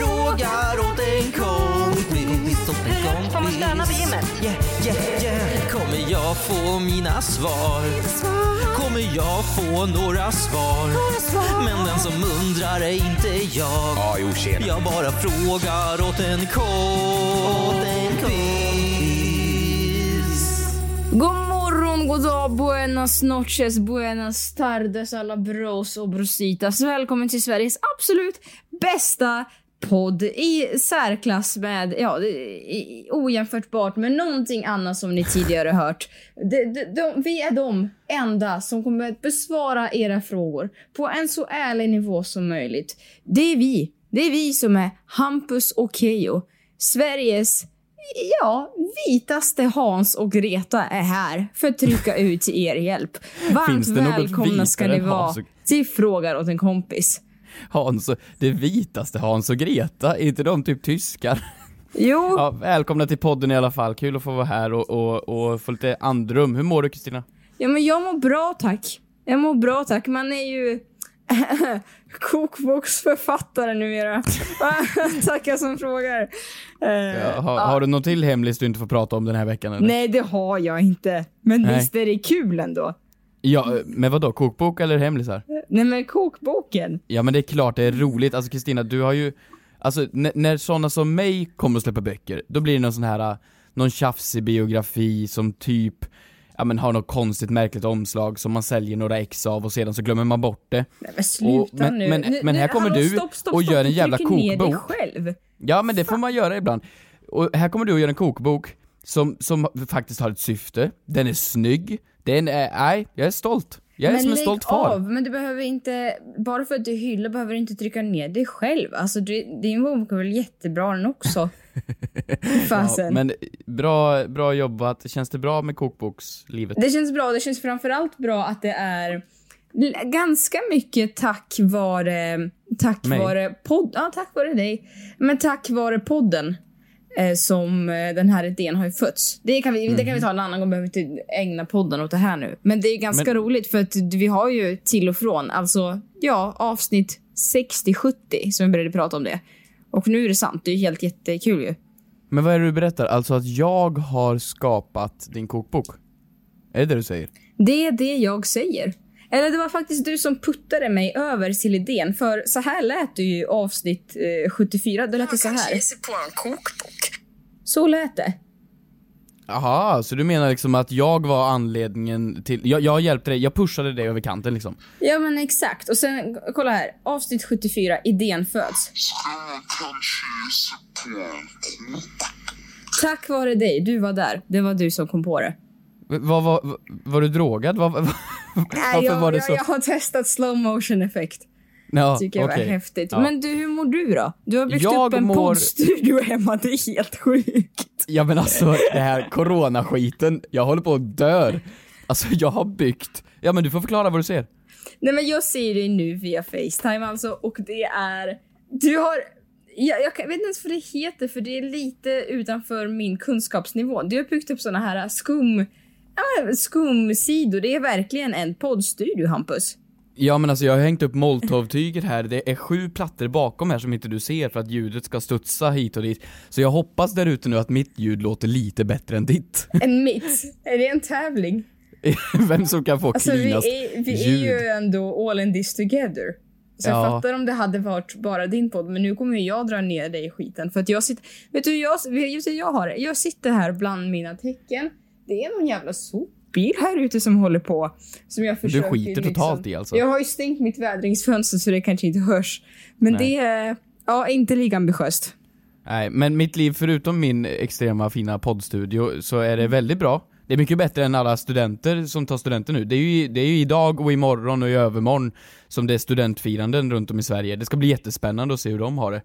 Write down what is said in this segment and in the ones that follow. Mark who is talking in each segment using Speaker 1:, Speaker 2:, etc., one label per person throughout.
Speaker 1: Frågar åt en kompis. Åt en kompis.
Speaker 2: Får man stöna vid gymmet?
Speaker 1: Yeah, yeah, yeah. Kommer jag få mina svar? Kommer jag få några svar? Men den som undrar är inte jag.
Speaker 3: Ja, jo, tjena.
Speaker 1: Jag bara frågar åt en kompis.
Speaker 4: God morgon, god dag, buenas noches, buenas tardes alla bros och brositas. Välkommen till Sveriges absolut bästa podd i särklass med, ja, i- ojämförtbart med någonting annat som ni tidigare hört. De, de, de, vi är de enda som kommer att besvara era frågor på en så ärlig nivå som möjligt. Det är vi. Det är vi som är Hampus och Keyyo. Sveriges Ja, vitaste Hans och Greta är här för att trycka ut er hjälp. Varmt välkomna ska ni vara till Frågar åt en kompis.
Speaker 5: Hans och, det vitaste Hans och Greta, är inte de typ tyskar?
Speaker 4: Jo,
Speaker 5: Ja, välkomna till podden i alla fall, kul att få vara här och, och, och få lite andrum. Hur mår du Kristina?
Speaker 4: ja, men jag mår bra tack. Jag mår bra tack. Man är ju kokboksförfattare numera. Tackar som frågar. Eh,
Speaker 5: Ja, har, har du någon till hemlis du inte får prata om den här veckan eller?
Speaker 4: Nej, det har jag inte. Men
Speaker 5: Nej.
Speaker 4: visst är det kul ändå?
Speaker 5: Ja, men vadå, kokbok eller hemlisar?
Speaker 4: Nej, men kokboken.
Speaker 5: Ja men det är klart det är roligt, alltså Kristina du har ju, alltså när sådana som mig kommer att släppa böcker, då blir det någon sån här, äh, någon tjafsig biografi som typ, ja men har något konstigt märkligt omslag som man säljer några ex av och sedan så glömmer man bort det.
Speaker 4: Nej, men sluta
Speaker 5: Och- men-
Speaker 4: nu.
Speaker 5: men-
Speaker 4: nu.
Speaker 5: men här
Speaker 4: nu,
Speaker 5: kommer
Speaker 4: hallå,
Speaker 5: du
Speaker 4: stopp, stopp,
Speaker 5: och gör en jävla
Speaker 4: trycker ner dig
Speaker 5: kokbok.
Speaker 4: själv.
Speaker 5: Ja men det får man göra ibland. Och här kommer du och gör en kokbok som, som faktiskt har ett syfte, den är snygg, den är, nej, jag är stolt. Jag är
Speaker 4: men
Speaker 5: som en stolt far.
Speaker 4: av, men du behöver inte, bara för att du hyllar behöver du inte trycka ner dig själv. Alltså du, din bok är väl jättebra den också? Fasen.
Speaker 5: Ja, men bra, bra jobbat, känns det bra med kokbokslivet?
Speaker 4: Det känns bra, det känns framförallt bra att det är ganska mycket tack vare, tack
Speaker 5: Mig?
Speaker 4: vare podd, ja tack vare dig, men tack vare podden. Eh, som eh, den här idén har ju fötts. Det kan, vi, det kan vi ta en annan gång, behöver inte ägna podden åt det här nu. Men det är ganska
Speaker 5: Men-
Speaker 4: roligt för att vi har ju till och från, alltså ja, avsnitt 60-70 som vi började prata om det. Och nu är det sant, det är ju helt jättekul ju.
Speaker 5: Men vad är det du berättar? Alltså att jag har skapat din kokbok? Är det det du säger?
Speaker 4: Det är det jag säger. Eller det var faktiskt du som puttade mig över till idén. För så här lät det ju avsnitt eh, 74. Då lät det så här.
Speaker 2: sig på en kokbok.
Speaker 4: Så lät det.
Speaker 5: Jaha, så du menar liksom att jag var anledningen till, jag, jag hjälpte dig, jag pushade dig över kanten liksom?
Speaker 4: Ja men exakt. Och sen, kolla här. Avsnitt 74, idén föds. Tack vare dig, du var där. Det var du som kom på det.
Speaker 5: Var, var, var, du drogad? Var, var,
Speaker 4: Nej, jag,
Speaker 5: var det
Speaker 4: jag,
Speaker 5: så?
Speaker 4: jag har testat slow motion effekt.
Speaker 5: Ja,
Speaker 4: Tycker jag var häftigt.
Speaker 5: Ja.
Speaker 4: Men du, hur mår du då? Du har byggt
Speaker 5: Jag
Speaker 4: upp en
Speaker 5: mår-
Speaker 4: poddstudio hemma. Det är helt sjukt.
Speaker 5: Ja men alltså det här coronaskiten, jag håller på att dör. Alltså jag har byggt, ja men du får förklara vad du ser.
Speaker 4: Nej men jag ser dig nu via Facetime alltså och det är... Du har... Jag, jag vet inte ens vad det heter för det är lite utanför min kunskapsnivå. Du har byggt upp såna här skum... Ja, skumsidor. Det är verkligen en poddstudio Hampus.
Speaker 5: Ja men alltså jag har hängt upp molotov-tyget här, det är sju plattor bakom här som inte du ser för att ljudet ska studsa hit och dit. Så jag hoppas där ute nu att mitt ljud låter lite bättre än ditt.
Speaker 4: En mitt. Är det en tävling?
Speaker 5: Vem som kan få
Speaker 4: Alltså vi
Speaker 5: cleanast
Speaker 4: är, vi är
Speaker 5: ljud.
Speaker 4: ju ändå all in this together. Så jag
Speaker 5: Ja.
Speaker 4: fattar om det hade varit bara din podd, men nu kommer ju jag dra ner dig i skiten. För att jag sitter... Vet du jag, vet du jag har det? Jag sitter här bland mina tecken. Det är någon jävla sopbil här ute som håller på. Som jag försöker
Speaker 5: skiter totalt i alltså?
Speaker 4: Jag har ju stängt mitt vädringsfönster så det kanske inte hörs. Men
Speaker 5: Nej.
Speaker 4: det är... Ja, inte lika ambitiöst.
Speaker 5: Nej, men mitt liv förutom min extrema fina poddstudio så är det väldigt bra. Det är mycket bättre än alla studenter som tar studenter nu. Det är ju, det är ju idag och imorgon och i övermorgon som det är studentfiranden runt om i Sverige. Det ska bli jättespännande att se hur de har det.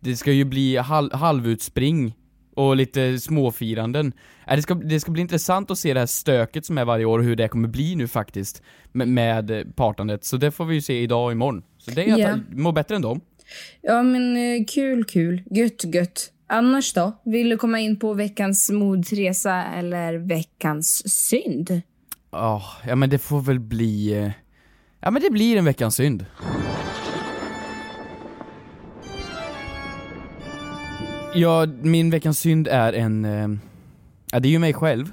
Speaker 5: Det ska ju bli hal halvutspring och lite småfiranden. Äh, det, ska, det ska bli intressant att se det här stöket som är varje år och hur det kommer bli nu faktiskt med, med partandet. Så det får vi ju se idag och imorgon. Så det är att
Speaker 4: Ja.
Speaker 5: må bättre än dem.
Speaker 4: Ja men eh, kul, kul. Gött, gött. Annars då? Vill du komma in på veckans modresa eller veckans synd?
Speaker 5: Ja, ja men det får väl bli... eh, Ja men det blir en veckans synd. Ja, min veckans synd är en... eh, Ja, det är ju mig själv.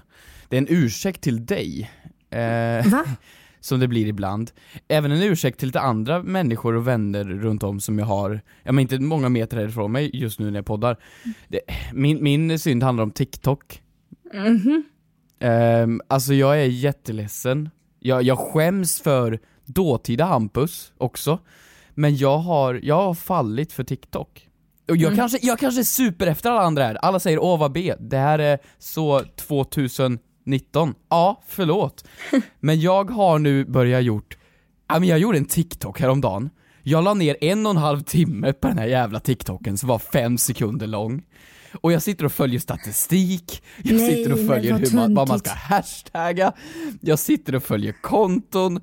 Speaker 5: Det är en ursäkt till dig. Eh,
Speaker 4: Va?
Speaker 5: som det blir ibland. Även en ursäkt till lite andra människor och vänner runt om som jag har, ja men inte många meter härifrån mig just nu när jag poddar. Det, min, min synd handlar om TikTok. Ehm, alltså jag är jätteledsen. Jag, jag skäms för dåtida Hampus också. Men jag har, jag har fallit för TikTok. Och jag, kanske, jag kanske är super efter alla andra här. Alla säger åh vad B, det här är så 2019. Ja, förlåt. Men jag har nu börjat gjort, ja men jag gjorde en TikTok häromdagen. Jag la ner en och en halv timme på den här jävla TikToken som var fem sekunder lång. Och jag sitter och följer statistik, jag
Speaker 4: Nej,
Speaker 5: sitter och följer
Speaker 4: vad
Speaker 5: hur man, vad man ska hashtagga, jag sitter och följer konton.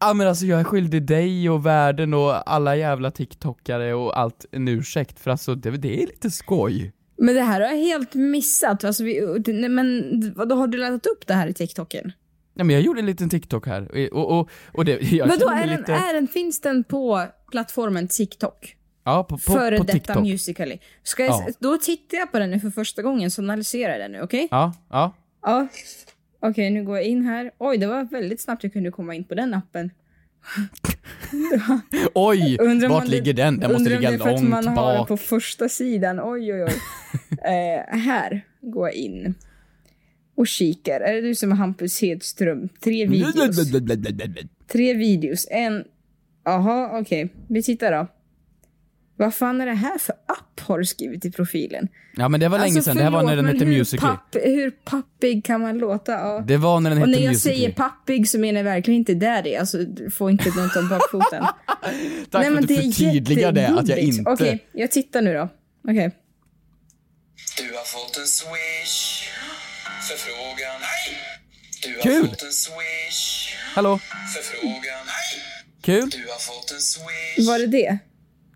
Speaker 5: Ja men alltså jag är skyldig dig och världen och alla jävla TikTokare och allt en ursäkt för alltså det, det är lite skoj.
Speaker 4: Men det här har jag helt missat. Alltså, vi, nej, men vadå, har du laddat upp det här i TikToken?
Speaker 5: Ja men jag gjorde en liten TikTok här och, och, och, det, jag
Speaker 4: Vadå, är
Speaker 5: mig
Speaker 4: den,
Speaker 5: lite...
Speaker 4: är den, finns den på plattformen TikTok?
Speaker 5: ja, på, på,
Speaker 4: Före
Speaker 5: på
Speaker 4: detta
Speaker 5: TikTok.
Speaker 4: Musical.ly. Ska jag,
Speaker 5: Ja.
Speaker 4: Då tittar jag på den nu för första gången, så analyserar jag den nu, okej?
Speaker 5: Ja, ja.
Speaker 4: Ja. Okej, nu går jag in här. Oj, det var väldigt snabbt jag kunde komma in på den appen.
Speaker 5: Oj!
Speaker 4: Undrar
Speaker 5: Vart
Speaker 4: man-
Speaker 5: ligger den? Den måste
Speaker 4: undrar om
Speaker 5: ligga
Speaker 4: det är för att
Speaker 5: långt
Speaker 4: man har den
Speaker 5: bak.
Speaker 4: på första sidan. Oj, oj, oj. eh, här går jag in. Och kikar. Är det du som är Hampus Hedström? Tre videos. Tre videos. En... Jaha, okej. Vi tittar då. Vad fan är det här för app har du skrivit i profilen?
Speaker 5: Ja men det var länge sedan, det här var när den
Speaker 4: Alltså,
Speaker 5: hette Musical.ly.
Speaker 4: Papp, hur pappig kan man låta? Ja.
Speaker 5: Det var när den
Speaker 4: Och
Speaker 5: hette
Speaker 4: när jag
Speaker 5: Musical.ly.
Speaker 4: säger pappig så menar jag verkligen inte daddy. Alltså, du får inte något om bakfoten.
Speaker 5: Tack för att du förtydligar det, att jag inte...
Speaker 4: Okej, jag tittar nu då. Okej.
Speaker 6: Du har fått en swish. Förfrågan. Nej! Du har
Speaker 5: Kul.
Speaker 6: fått en swish.
Speaker 5: Hallå?
Speaker 6: Förfrågan. Nej!
Speaker 5: Kul?
Speaker 6: Du har fått en swish.
Speaker 4: Var det det?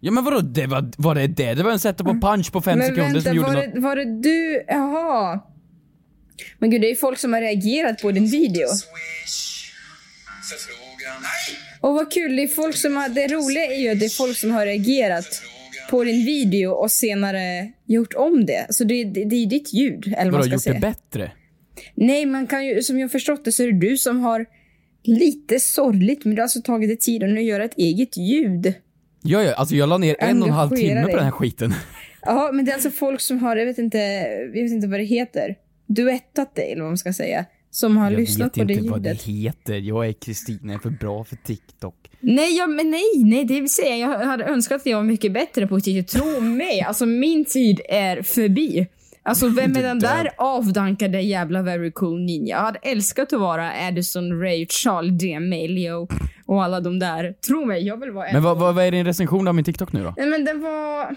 Speaker 5: Ja men vadå, det var, var det det? Det var en sätta på punch på fem
Speaker 4: Men
Speaker 5: sekunder
Speaker 4: vänta,
Speaker 5: som gjorde
Speaker 4: var
Speaker 5: något...
Speaker 4: det, var det du? Jaha. Men gud, det är ju folk som har reagerat på din video. Och vad kul, det är folk som har... Det roliga är ju att det är folk som har reagerat på din video och senare gjort om det. Så det, det, det är ju ditt ljud, eller vad man ska
Speaker 5: gjort
Speaker 4: säga.
Speaker 5: det bättre?
Speaker 4: Nej, man kan ju, som jag har förstått det så är det du som har lite sorgligt, men du har alltså tagit dig tiden att göra ett eget ljud.
Speaker 5: Ja, ja, alltså jag la ner en och en halv timme på
Speaker 4: dig.
Speaker 5: den här skiten.
Speaker 4: Ja, men det är alltså folk som har, jag vet inte, jag vet inte vad det heter, duettat dig, eller vad man ska säga, som har
Speaker 5: Jag
Speaker 4: lyssnat
Speaker 5: vet
Speaker 4: på det
Speaker 5: inte vad
Speaker 4: ljudet.
Speaker 5: det heter, jag är Kristina, jag är för bra för TikTok.
Speaker 4: Nej, ja, men nej, nej, det vill säga, jag hade önskat att jag var mycket bättre på TikTok. Tro mig, alltså min tid är förbi. Alltså vem är den där avdankade jävla very cool ninja? Jag hade älskat att vara Addison Ray, Charles D'Amelio och alla de där. Tro mig, jag vill vara en
Speaker 5: Men vad, vad, vad är din recension av min TikTok nu då?
Speaker 4: Nej men den var...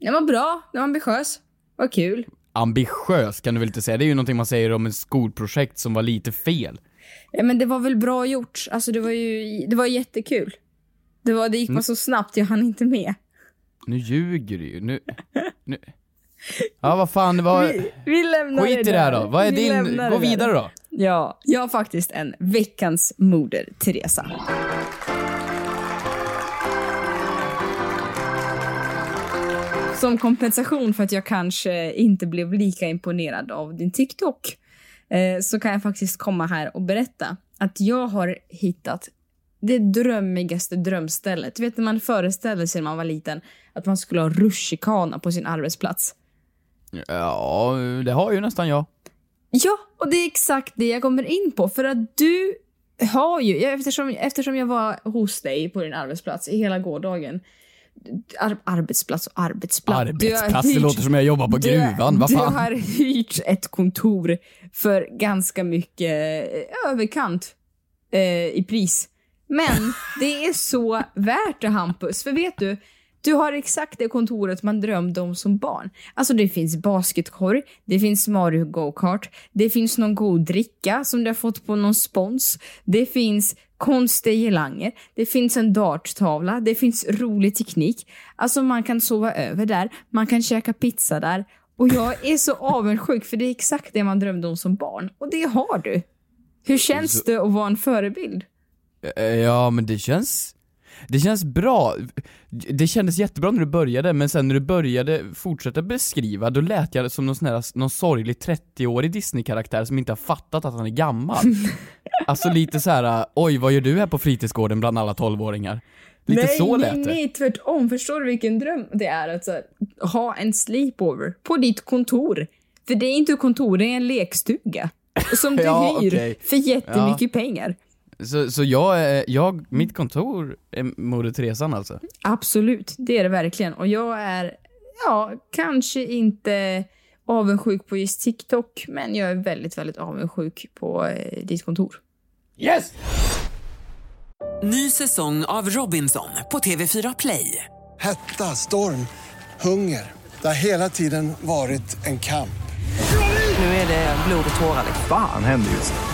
Speaker 4: Den var bra, den var ambitiös. Vad kul.
Speaker 5: Ambitiös kan du väl inte säga? Det är ju någonting man säger om ett skolprojekt som var lite fel.
Speaker 4: Ja, men det var väl bra gjort. Alltså det var ju det var jättekul. Det, var, det gick bara så snabbt, jag hann inte med.
Speaker 5: Nu ljuger du ju, nu... nu. Ja vad fan, vad...
Speaker 4: Vi, vi lämnar
Speaker 5: Skit i det här
Speaker 4: där.
Speaker 5: då, vad är
Speaker 4: Vi
Speaker 5: din... Gå vidare då.
Speaker 4: Ja, jag har faktiskt en veckans moder, Teresa. Som kompensation för att jag kanske inte blev lika imponerad av din TikTok eh, så kan jag faktiskt komma här och berätta att jag har hittat det drömmigaste drömstället. Du vet när man föreställde sig när man var liten att man skulle ha rutschkana på sin arbetsplats.
Speaker 5: Ja, det har ju nästan jag.
Speaker 4: Ja, och det är exakt det jag kommer in på. För att du har ju, eftersom, eftersom jag var hos dig på din arbetsplats i hela gårdagen, ar, arbetsplats och arbetsplats.
Speaker 5: Arbetsplats, det låter som jag jobbar på gruvan, vad
Speaker 4: Du
Speaker 5: fan?
Speaker 4: har hyrt ett kontor för ganska mycket eh, överkant eh, i pris. Men det är så värt det Hampus, för vet du, du har exakt det kontoret man drömde om som barn. Alltså det finns basketkorg, det finns Mario Go-Kart, det finns någon god dricka som du har fått på någon spons, det finns konstiga girlanger, det finns en darttavla, det finns rolig teknik. Alltså man kan sova över där, man kan käka pizza där. Och jag är så avundsjuk för det är exakt det man drömde om som barn. Och det har du. Hur känns det att vara en förebild?
Speaker 5: Ja men det känns, det känns bra. Det kändes jättebra när du började, men sen när du började fortsätta beskriva, då lät jag som någon sån här, någon sorglig 30-årig Disney-karaktär som inte har fattat att han är gammal. alltså lite så här: oj vad gör du här på fritidsgården bland alla 12-åringar? Lite
Speaker 4: nej,
Speaker 5: så lät
Speaker 4: nej,
Speaker 5: det.
Speaker 4: nej, tvärtom. Förstår du vilken dröm det är att så, här, ha en sleepover på ditt kontor? För det är inte kontor, det är en lekstuga. Som du
Speaker 5: Ja,
Speaker 4: hyr
Speaker 5: okej.
Speaker 4: för jättemycket pengar.
Speaker 5: Så, så jag, är- jag, mitt kontor är Moder Teresan alltså?
Speaker 4: Absolut, det är det verkligen. Och jag är, ja, kanske inte avundsjuk på just TikTok, men jag är väldigt, väldigt avundsjuk på eh, ditt kontor.
Speaker 5: Yes!
Speaker 7: Ny säsong av Robinson på TV4 Play.
Speaker 8: Hetta, storm, hunger. Det har hela tiden varit en kamp.
Speaker 7: Nu är det blod och tårar. liksom.
Speaker 9: Fan händer just nu.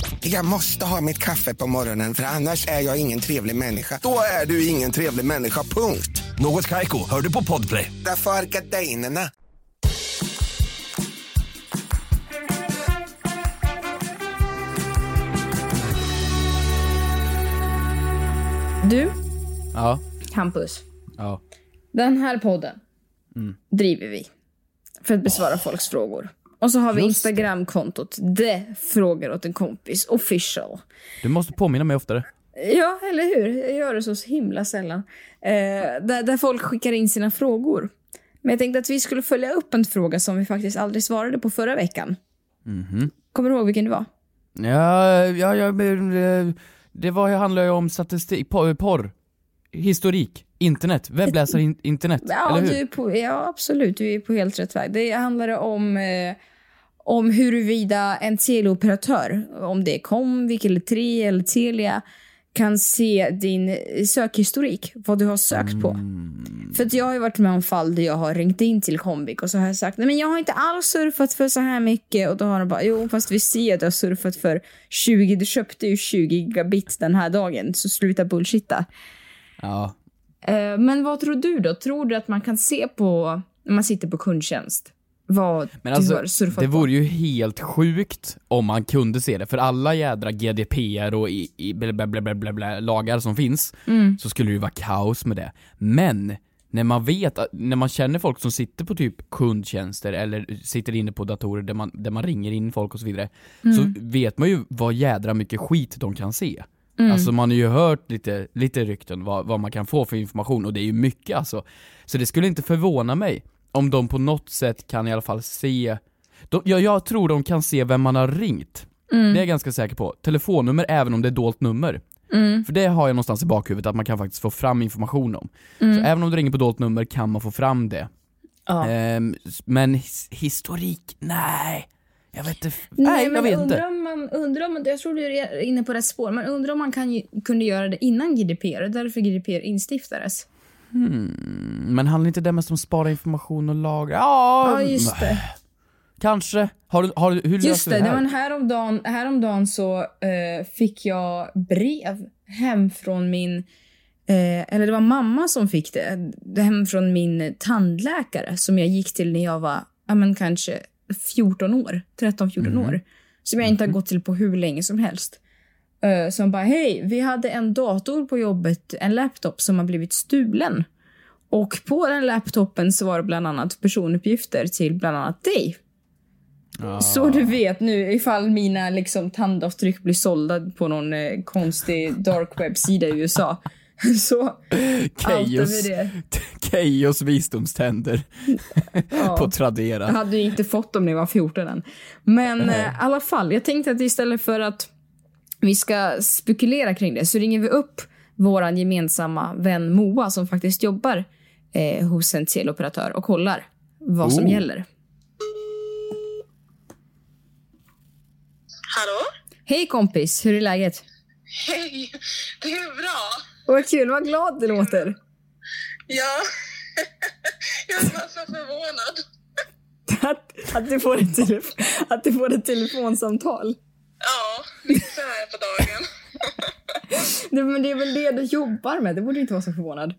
Speaker 10: Jag måste ha mitt kaffe på morgonen för annars är jag ingen trevlig människa. Då är du ingen trevlig människa, punkt.
Speaker 3: Något Kaiko, hör du på Podplay.
Speaker 10: Därför är gardinerna.
Speaker 4: Du,
Speaker 5: Ja,
Speaker 4: Hampus.
Speaker 5: ja.
Speaker 4: Den här podden
Speaker 5: Mm.
Speaker 4: driver vi för att besvara folks frågor. Och så har vi. Instagramkontot Det frågar åt en kompis official.
Speaker 5: Du måste påminna mig oftare.
Speaker 4: Ja, eller hur? Jag gör det så himla sällan. Eh, där, där folk skickar in sina frågor. Men jag tänkte att vi skulle följa upp en fråga som vi faktiskt aldrig svarade på förra veckan.
Speaker 5: Mhm.
Speaker 4: Kommer du ihåg vilken det var?
Speaker 5: Ja, ja, ja men, eh, det var, handlar ju om statistik, porr, porr historik, internet, webbläsare, in, internet,
Speaker 4: Ja,
Speaker 5: eller hur?
Speaker 4: du är på, ja, absolut. Du är på helt rätt väg. Det handlar om, eh, om huruvida en teleoperatör, om det är Comvik, eller Tre eller Telia, kan se din sökhistorik, vad du har sökt på.
Speaker 5: Mm.
Speaker 4: För att jag har varit med om fall där jag har ringt in till Comvik och så har jag sagt nej men jag har inte alls surfat för så här mycket och då har de bara jo fast vi ser att du har surfat för 20, du köpte ju 20 gigabit den här dagen så sluta bullshitta.
Speaker 5: Ja.
Speaker 4: Eh, Men vad tror du då? Tror du att man kan se på, när man sitter på kundtjänst, vad
Speaker 5: Men
Speaker 4: du
Speaker 5: alltså,
Speaker 4: har surfat
Speaker 5: det
Speaker 4: på?
Speaker 5: vore ju helt sjukt om man kunde se det, för alla jädra GDPR och i, i bla, bla, bla, bla, lagar som finns,
Speaker 4: Mm.
Speaker 5: så skulle det ju vara kaos med det. Men, när man vet, att- när man känner folk som sitter på typ kundtjänster eller sitter inne på datorer där man, där man ringer in folk och så vidare,
Speaker 4: Mm.
Speaker 5: så vet man ju vad jädra mycket skit de kan se.
Speaker 4: Mm.
Speaker 5: Alltså man har ju hört lite, lite rykten vad, vad man kan få för information och det är ju mycket alltså. Så det skulle inte förvåna mig om de på något sätt kan i alla fall se, de, ja, jag tror de kan se vem man har ringt.
Speaker 4: Mm.
Speaker 5: Det är jag ganska säker på. Telefonnummer även om det är dolt nummer.
Speaker 4: Mm.
Speaker 5: För det har jag någonstans i bakhuvudet att man kan faktiskt få fram information om.
Speaker 4: Mm.
Speaker 5: Så även om du ringer på dolt nummer kan man få fram det.
Speaker 4: Ja.
Speaker 5: Ehm, men his, historik, nej. Jag vet inte, f- nej, jag vet
Speaker 4: undrar
Speaker 5: inte.
Speaker 4: Om man, undrar om, jag tror du är inne på rätt spår, men undrar om man kan, kunde göra det innan GDPR, därför GDPR instiftades.
Speaker 5: Hmm, men handlar inte det mest om att spara information och lagra? Ja,
Speaker 4: Ja, just det.
Speaker 5: Kanske. Har du, har du, hur
Speaker 4: Just det,
Speaker 5: det här?
Speaker 4: var häromdagen, häromdagen så eh, fick jag brev hem från min, eh, eller det var mamma som fick det, hem från min tandläkare som jag gick till när jag var, ja men kanske 14 år, 13-14
Speaker 5: Mhm.
Speaker 4: år. Som jag inte har gått till på hur länge som helst. Eh, som bara, hej, vi hade en dator på jobbet, en laptop som har blivit stulen. Och på den laptopen så var det bland annat personuppgifter till bland annat dig. Så du vet nu ifall mina liksom tandavtryck blir sålda på någon eh, konstig dark web-sida i USA. Så
Speaker 5: Keyos,
Speaker 4: det.
Speaker 5: Keyos visdomständer på Tradera.
Speaker 4: Jag hade ju inte fått när jag var 14 än. Men eh, i alla fall, jag tänkte att istället för att vi ska spekulera kring det så ringer vi upp våran gemensamma vän Moa som faktiskt jobbar eh, hos en teleoperatör och kollar vad som
Speaker 11: Oh.
Speaker 4: gäller.
Speaker 11: Hallå?
Speaker 4: Hej kompis, hur är läget?
Speaker 11: Hej! Det är bra.
Speaker 4: Vad kul, vad glad du låter.
Speaker 11: Ja. Jag är så förvånad.
Speaker 4: Att, att, du får ett telef- att du får ett telefonsamtal.
Speaker 11: Ja, lite så här på dagen.
Speaker 4: Det, men det är väl det du jobbar med? Det borde inte vara så förvånad.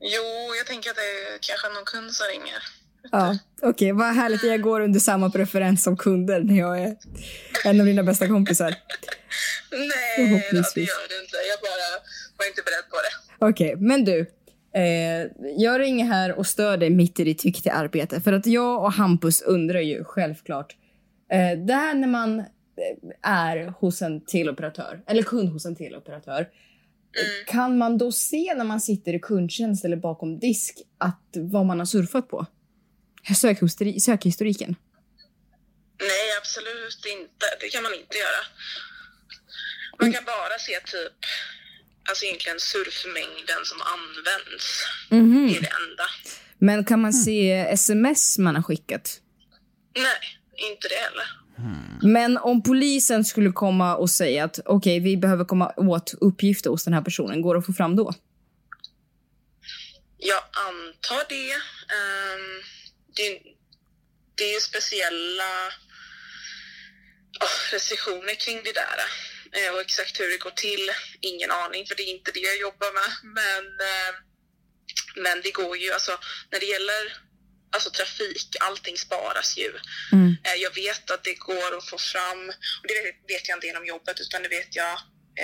Speaker 11: Jo, jag tänker att det är kanske någon kund som ringer.
Speaker 4: Ja, okej. vad härligt. Jag går under samma preferens som kunder när jag är en av dina bästa kompisar.
Speaker 11: Nej, då, det gör du inte. Jag bara var inte beredd på det.
Speaker 4: Okej, men du. Eh, jag ringer här och stör dig mitt i ditt viktiga arbete. För att jag och Hampus undrar ju självklart. Eh, det här när man eh, är hos en teleoperatör, eller kund hos en teleoperatör. eh, Kan man då se när man sitter i kundtjänst eller bakom disk att vad man har surfat på? Sökhistori- sökhistoriken.
Speaker 11: Nej, absolut inte. Det kan man inte göra. Man kan bara se typ, alltså egentligen surfmängden som används.
Speaker 4: Mhm.
Speaker 11: Det är det enda.
Speaker 4: Men kan man se sms man har skickat?
Speaker 11: Nej, inte det heller.
Speaker 4: Men om polisen skulle komma och säga att okej, vi behöver komma åt uppgifter hos den här personen, går det att få fram då?
Speaker 11: Jag antar det. Ehm, det, det är ju speciella oh, restriktioner kring det där. Eh, och exakt hur det går till, ingen aning, för det är inte det jag jobbar med. Men, eh, men det går ju, alltså när det gäller alltså, trafik, allting sparas ju. Eh, Jag vet att det går att få fram, och det vet- jag inte genom jobbet, utan det vet jag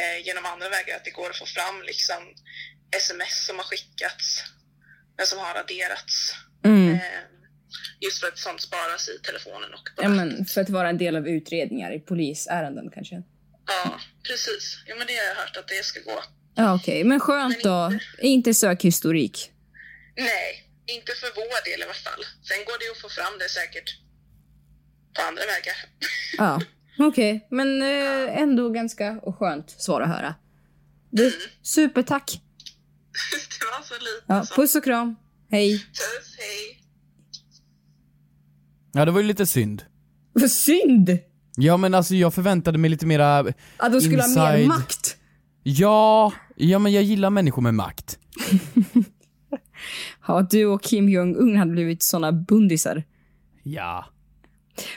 Speaker 11: eh, genom andra vägar, att det går att få fram liksom sms som har skickats, men som har raderats.
Speaker 4: Mm.
Speaker 11: Eh, Just för att sånt sparas i telefonen och på
Speaker 4: Ja, men för att vara en del av utredningar i polisärenden kanske.
Speaker 11: Ja, precis. Ja, men det har jag hört att det ska gå.
Speaker 4: Ja, okej. Men skönt då. Inte sökhistorik.
Speaker 11: Nej, inte för vår del i alla fall. Sen går det ju att få fram det säkert på andra vägar.
Speaker 4: Ja, okej. Men eh, ändå ganska skönt svar att höra. Du, supertack.
Speaker 11: det var så lite.
Speaker 4: Ja, puss och kram. Hej.
Speaker 11: Puss, hej.
Speaker 5: Ja, det var ju lite synd.
Speaker 4: Vad synd!
Speaker 5: Ja, men alltså jag förväntade mig lite mera
Speaker 4: Att de skulle ha mer
Speaker 5: inside-
Speaker 4: makt.
Speaker 5: Ja, ja men jag gillar människor med makt.
Speaker 4: Ja, du och Kim Jong-Un hade blivit såna bundisar.
Speaker 5: Ja.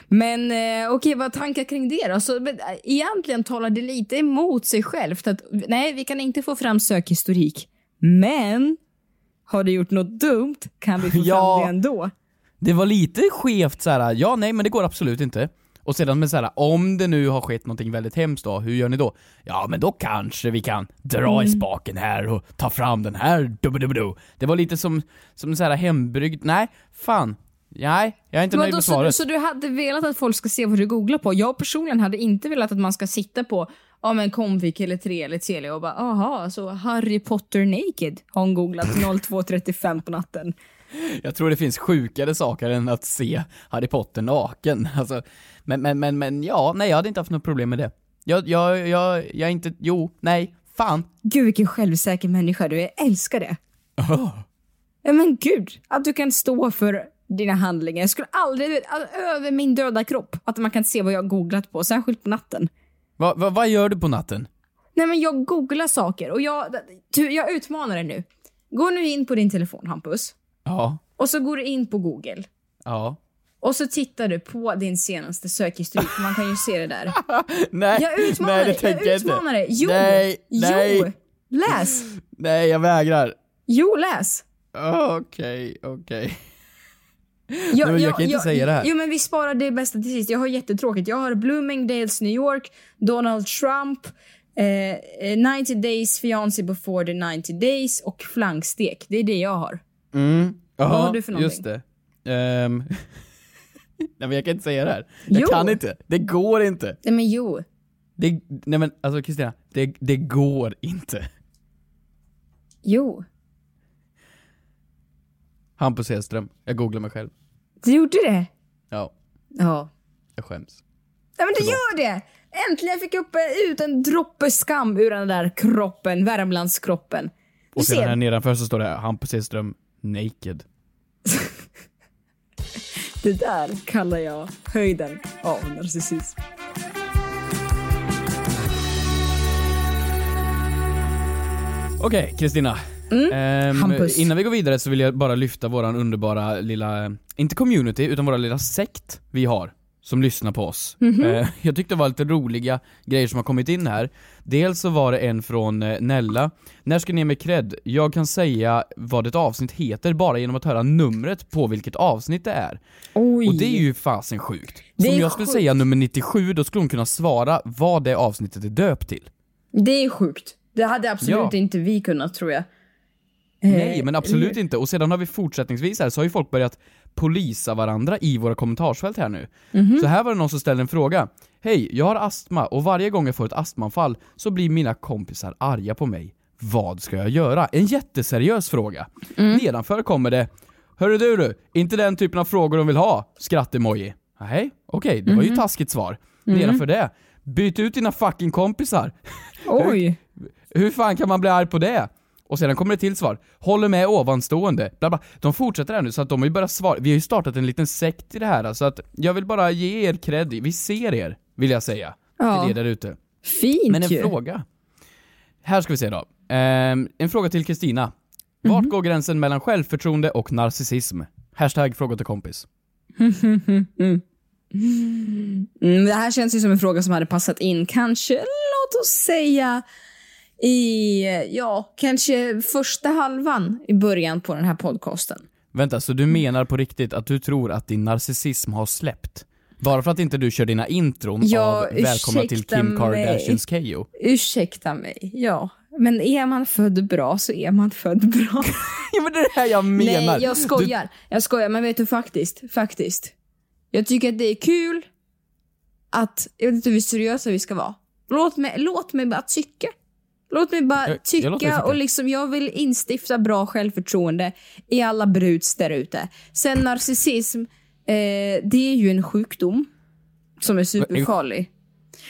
Speaker 4: Men eh, okej, vad tankar kring det då? Så, men, eh, egentligen talar det lite emot sig självt att nej, vi kan inte få fram sökhistorik. Men har du gjort något dumt kan vi få
Speaker 5: Ja.
Speaker 4: fram det ändå.
Speaker 5: Det var lite skevt så här. ja nej men det går absolut inte. Och sedan med så här, om det nu har skett någonting väldigt hemskt då, hur gör ni då? Ja men då kanske vi kan dra i
Speaker 4: Mm.
Speaker 5: spaken här och ta fram den här dubbedubbedu. Det var lite som, som så här hembryggd, nej, fan. Nej, jag är inte nöjd
Speaker 4: Vadå,
Speaker 5: med
Speaker 4: så, du,
Speaker 5: svaret.
Speaker 4: så du hade velat att folk ska se vad du googlar på? Jag personligen hade inte velat att man ska sitta på ja, men Comvik eller 3 eller Telia och bara aha, så Harry Potter naked har hon googlat 02.35 på natten.
Speaker 5: Jag tror det finns sjukare saker än att se Harry Potter naken. Alltså, men, men, men, men ja, nej jag hade inte haft något problem med det. Jag, jag, jag, jag är inte, jo, nej, fan.
Speaker 4: Gud vilken självsäker människa du är, jag älskar det. Ja men gud, att du kan stå för dina handlingar. Jag skulle aldrig, vet, över min döda kropp, att man kan se vad jag har googlat på, särskilt på natten.
Speaker 5: Va, va, vad gör du på natten?
Speaker 4: Nej men jag googlar saker och jag, jag utmanar dig nu. Gå nu in på din telefon Hampus,
Speaker 5: Ja,
Speaker 4: och så går du in på google.
Speaker 5: ja.
Speaker 4: Och så tittar du på din senaste sökhistorik, man kan ju se det där.
Speaker 5: Nej,
Speaker 4: Jag utmanar
Speaker 5: nej det tänker
Speaker 4: jag
Speaker 5: jag
Speaker 4: utmanar dig. Jo,
Speaker 5: nej, nej,
Speaker 4: jo, läs.
Speaker 5: nej jag vägrar.
Speaker 4: Jo, läs.
Speaker 5: Okej, okej. Nej, men jag kan inte säga det här.
Speaker 4: Jo, men vi sparar det bästa till sist. Jag har jättetråkigt. Jag har Bloomingdales, New York, Donald Trump, Eh, eh, 90 days, fiancé before the 90 days och flankstek. Det är det jag har.
Speaker 5: Mm.
Speaker 4: Vad
Speaker 5: Jaha,
Speaker 4: har du för någonting?
Speaker 5: just det. Ehm, nej men jag kan inte säga det här. Jag
Speaker 4: Jo.
Speaker 5: kan inte. Det går inte.
Speaker 4: Nej men jo.
Speaker 5: Det, nej men alltså Kristina, det, det går inte.
Speaker 4: Jo.
Speaker 5: Hampus Hedström. Jag googlar mig själv.
Speaker 4: Du gjorde det?
Speaker 5: Ja,
Speaker 4: Ja.
Speaker 5: jag skäms.
Speaker 4: Nej men det gör det! Äntligen fick jag upp eh, ut en droppe skam ur den där kroppen, Värmlandskroppen. Du
Speaker 5: Och sedan här nedanför så står det Hampus Hedström naked.
Speaker 4: Det där kallar jag höjden av narcissism.
Speaker 5: Okej, Kristina. Ehm,
Speaker 4: Hampus.
Speaker 5: innan vi går vidare så vill jag bara lyfta våran underbara lilla, inte community, utan våra lilla sekt vi har. Som lyssnar på oss. Eh, jag tyckte det var lite roliga grejer som har kommit in här. Dels så var det en från eh, Nella. När ska ni ge mig cred? Jag kan säga vad ett avsnitt heter bara genom att höra numret på vilket avsnitt det är.
Speaker 4: Oj.
Speaker 5: Och det är ju fasen sjukt. Så om jag skulle
Speaker 4: sjukt.
Speaker 5: säga nummer 97, då skulle hon kunna svara vad det avsnittet är döpt till.
Speaker 4: Det är sjukt. Det hade absolut
Speaker 5: Ja.
Speaker 4: inte vi kunnat tror jag.
Speaker 5: Nej,
Speaker 4: Eh,
Speaker 5: men absolut inte. Och sedan har vi fortsättningsvis här, så har ju folk börjat polisa varandra i våra kommentarsfält här nu.
Speaker 4: Mhm.
Speaker 5: Så här var det någon som ställde en fråga. Hej, jag har astma och varje gång jag får ett astmaanfall så blir mina kompisar arga på mig. Vad ska jag göra? En jätteseriös fråga.
Speaker 4: Mm.
Speaker 5: Nedanför kommer det Hörru du du, inte den typen av frågor de vill ha? Skratt-emoji. Nej, okej, det var
Speaker 4: Mhm.
Speaker 5: ju taskigt svar. Nedanför det, byt ut dina fucking kompisar.
Speaker 4: Oj.
Speaker 5: Hur fan kan man bli arg på det? Och sedan kommer det till svar. Håller med ovanstående. Bla bla. De fortsätter här nu så att de har ju börjat svara. Vi har ju startat en liten sekt i det här så att jag vill bara ge er cred. Vi ser er, vill jag säga.
Speaker 4: Ja.
Speaker 5: Till er där ute.
Speaker 4: Fint
Speaker 5: Men en
Speaker 4: ju.
Speaker 5: fråga. Här ska vi se då. Ehm, en fråga till Kristina. Vart går gränsen mellan självförtroende och narcissism? Hashtag fråga till kompis.
Speaker 4: Mm, det här känns ju som en fråga som hade passat in kanske, låt oss säga i, ja, kanske första halvan i början på den här podcasten.
Speaker 5: Vänta, så du menar på riktigt att du tror att din narcissism har släppt? Bara för att inte du kör dina intron
Speaker 4: Ja,
Speaker 5: av Välkomna till Kim. Kardashians Keyyo?
Speaker 4: Ursäkta mig, ja. Men är man född bra så är man född bra.
Speaker 5: Ja men det är det här jag menar!
Speaker 4: Nej, jag skojar. Jag skojar, men vet du faktiskt, faktiskt. Jag tycker att det är kul att, jag vet inte hur seriösa vi ska vara. Låt mig, låt mig bara tycka. Låt mig bara
Speaker 5: Jag- jag
Speaker 4: tycka
Speaker 5: dig tycka.
Speaker 4: och liksom jag vill instifta bra självförtroende i alla bruts där ute. Sen narcissism, eh, det är ju en sjukdom som är superfarlig.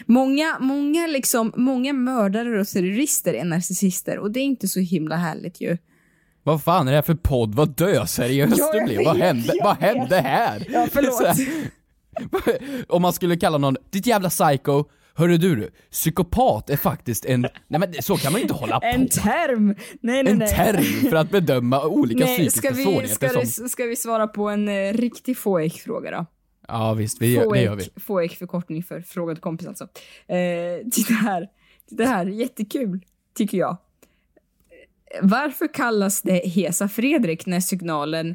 Speaker 4: Många, många, liksom, många mördare och terrorister är narcissister och det är inte så himla härligt ju.
Speaker 5: Vad fan är det här för podd? Vad döseriös
Speaker 4: Ja,
Speaker 5: du
Speaker 4: jag
Speaker 5: blev. Vad hände,
Speaker 4: jag
Speaker 5: vad hände här?
Speaker 4: Ja, förlåt.
Speaker 5: Om man skulle kalla någon, ditt jävla psycho, hörru du, psykopat är faktiskt en, nej men så kan man ju inte hålla på.
Speaker 4: En term! Nej, nej,
Speaker 5: En
Speaker 4: nej.
Speaker 5: term för att bedöma olika
Speaker 4: Nej,
Speaker 5: psykiska
Speaker 4: ska vi,
Speaker 5: svårigheter
Speaker 4: ska,
Speaker 5: som...
Speaker 4: ska vi svara på en eh, riktig fåek-fråga då?
Speaker 5: Ja visst, vi gör, det gör vi.
Speaker 4: Fåek- Fåek-förkortning för fråga till kompis alltså. Eh, titta här, titta här, jättekul tycker jag. Varför kallas det Hesa Fredrik när signalen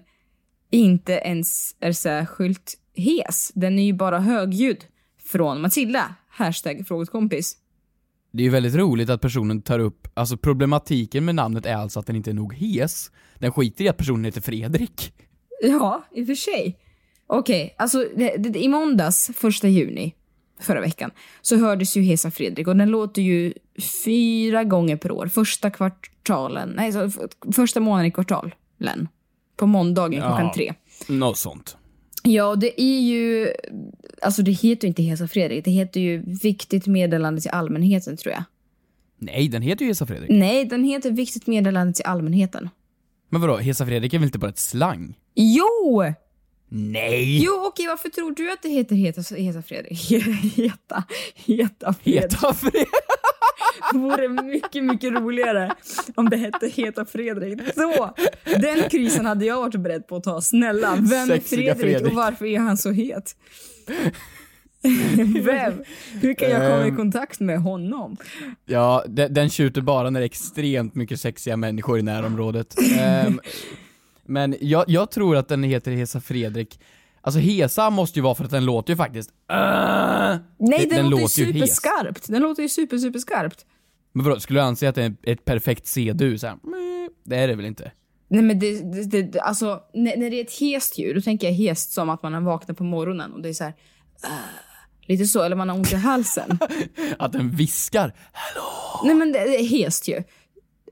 Speaker 4: inte ens är särskilt hes? Den är ju bara högljudd. Från Matilda. Hashtag fråga till kompis.
Speaker 5: Det är ju väldigt roligt att personen tar upp, alltså problematiken med namnet är alltså att den inte är nog hes. Den skiter i att personen heter Fredrik.
Speaker 4: Ja, i och för sig. Okej, alltså det, det, i måndags, första juni, förra veckan, så hördes ju Hesa Fredrik och den låter ju fyra gånger per år. Första kvartalen, nej, så, första månaden i kvartalen. På måndagen klockan
Speaker 5: Ja.
Speaker 4: tre.
Speaker 5: Något sånt.
Speaker 4: Ja, det är ju, alltså det heter ju inte Hesa Fredrik, det heter ju Viktigt meddelande till allmänheten tror jag.
Speaker 5: Nej, den heter ju Hesa Fredrik.
Speaker 4: Nej, den heter Viktigt meddelande till allmänheten.
Speaker 5: Men vadå, Hesa Fredrik är väl inte bara ett slang?
Speaker 4: Jo!
Speaker 5: Nej!
Speaker 4: Jo, okej, varför tror du att det heter Heta, heta Fredrik? Heta, heta Fredrik.
Speaker 5: Heta Fredrik?
Speaker 4: Vore mycket, mycket roligare om det hette Heta Fredrik. Så, den krisen hade jag varit beredd på att ta. Snälla, vem är Fredrik,
Speaker 5: Fredrik.
Speaker 4: och varför är han så het? vem? Hur kan jag komma i
Speaker 5: Ehm.
Speaker 4: kontakt med honom?
Speaker 5: Ja, den, den tjuter bara när det är extremt mycket sexiga människor i närområdet. Ehm, men jag, jag tror att den heter Hesa Fredrik. Alltså Hesa måste ju vara för att den låter ju faktiskt... Uh,
Speaker 4: Nej, den, låter ju superskarpt. Den låter ju super, super skarpt.
Speaker 5: Men vadå, skulle du anse att det är ett perfekt C-dur? Så här, "Mm, Det är det väl inte?
Speaker 4: Nej men det, det, det alltså när, när det är ett hest ljud, då tänker jag hest som att man har vaknat på morgonen och det är så här. "Ah", lite så, eller man har ont i halsen.
Speaker 5: Att den viskar?
Speaker 4: Nej men det, det är hest ju.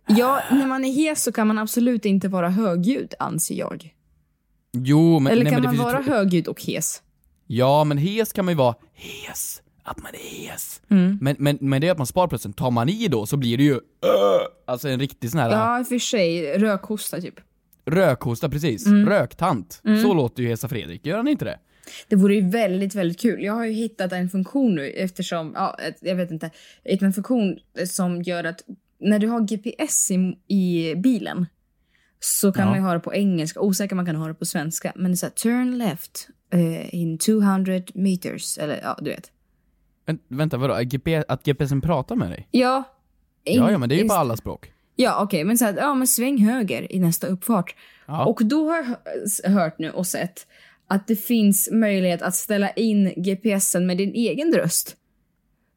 Speaker 4: Ja, när man är hes så kan man absolut inte vara högljudd, anser jag.
Speaker 5: Jo, men...
Speaker 4: eller
Speaker 5: nej,
Speaker 4: kan
Speaker 5: men
Speaker 4: man vara högljudd och hes?
Speaker 5: Ja, men hes kan man ju vara hes. Att man är hes.
Speaker 4: Mm.
Speaker 5: Men, men, men det är att man sparar plötsligt. Tar man i då så blir det ju... "Åh!" Alltså en riktig sån här
Speaker 4: Ja, i och för sig. Rökhosta typ.
Speaker 5: rökhosta precis.
Speaker 4: Mm.
Speaker 5: Röktant.
Speaker 4: Mm.
Speaker 5: Så låter ju Hesa Fredrik, gör han inte det?
Speaker 4: Det vore ju väldigt, väldigt kul. Jag har ju hittat en funktion nu eftersom, ja, jag vet inte, en funktion som gör att när du har GPS i, i bilen så kan
Speaker 5: Ja.
Speaker 4: man ha det på engelska, osäker man kan ha det på svenska. Men det är såhär, turn left eh, in 200 meters, eller ja, du vet.
Speaker 5: Vänta, vadå? GP, att GPSen pratar med dig?
Speaker 4: Ja.
Speaker 5: Ja, ja, men det är ju på alla språk.
Speaker 4: Ja, okej, men så här, ja men sväng höger i nästa uppfart.
Speaker 5: Ja.
Speaker 4: Och då har jag hö- hört nu och sett att det finns möjlighet att ställa in GPSen med din egen röst.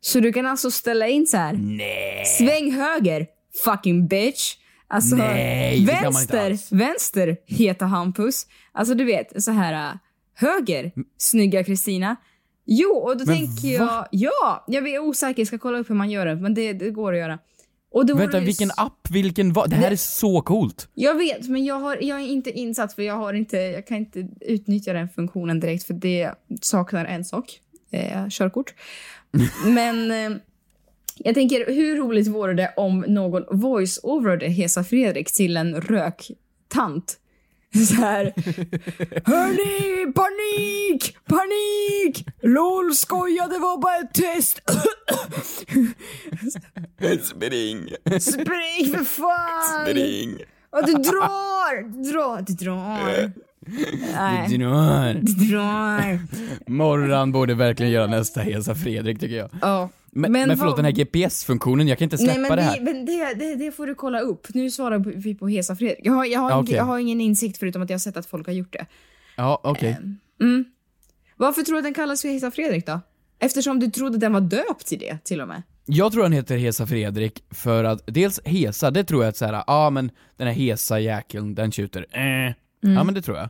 Speaker 4: Så du kan alltså ställa in så här.
Speaker 5: Nej.
Speaker 4: Sväng höger, fucking bitch. Alltså,
Speaker 5: Nej,
Speaker 4: vänster, vänster, heta Hampus. Alltså du vet, så här höger, snygga Kristina. Jo, och då
Speaker 5: Men
Speaker 4: tänker
Speaker 5: va?
Speaker 4: jag, ja, jag är osäker, jag ska kolla upp hur man gör det, men det, det går att göra. Och då
Speaker 5: Vänta,
Speaker 4: det
Speaker 5: vilken app, vilken va? Det här
Speaker 4: Nej.
Speaker 5: är så coolt.
Speaker 4: Jag vet, men jag, har, jag är inte insatt för jag har inte, jag kan inte utnyttja den funktionen direkt för det saknar en sak. Eh, körkort. men eh, jag tänker, hur roligt vore det om någon voice-overade Hesa Fredrik till en röktant? Så här. Hörni, panik! Panik! LOL, skoja, det var bara ett test!
Speaker 5: Spring.
Speaker 4: Spring för fan!
Speaker 5: Spring.
Speaker 4: Och du drar! Du drar, du drar. Nej.
Speaker 5: Du drar.
Speaker 4: Du drar.
Speaker 5: Morran borde verkligen göra nästa Hesa Fredrik tycker jag.
Speaker 4: Ja.
Speaker 5: Men, men,
Speaker 4: Men
Speaker 5: förlåt,
Speaker 4: vad-
Speaker 5: den här GPS-funktionen, jag kan inte släppa
Speaker 4: Nej, men
Speaker 5: det här.
Speaker 4: det, men det, det, det får du kolla upp. Nu svarar vi på Hesa Fredrik. Jag har, jag, har
Speaker 5: okej.
Speaker 4: jag har ingen insikt förutom att jag har sett att folk har gjort det.
Speaker 5: Ja, okej.
Speaker 4: Mm. Varför tror du att den kallas för Hesa Fredrik då? Eftersom du trodde den var döpt till det till och med.
Speaker 5: Jag tror den heter Hesa Fredrik för att dels Hesa, det tror jag att såhär, ja ah, men den här Hesa jäkeln, den tjuter, eh. Ja men det tror jag.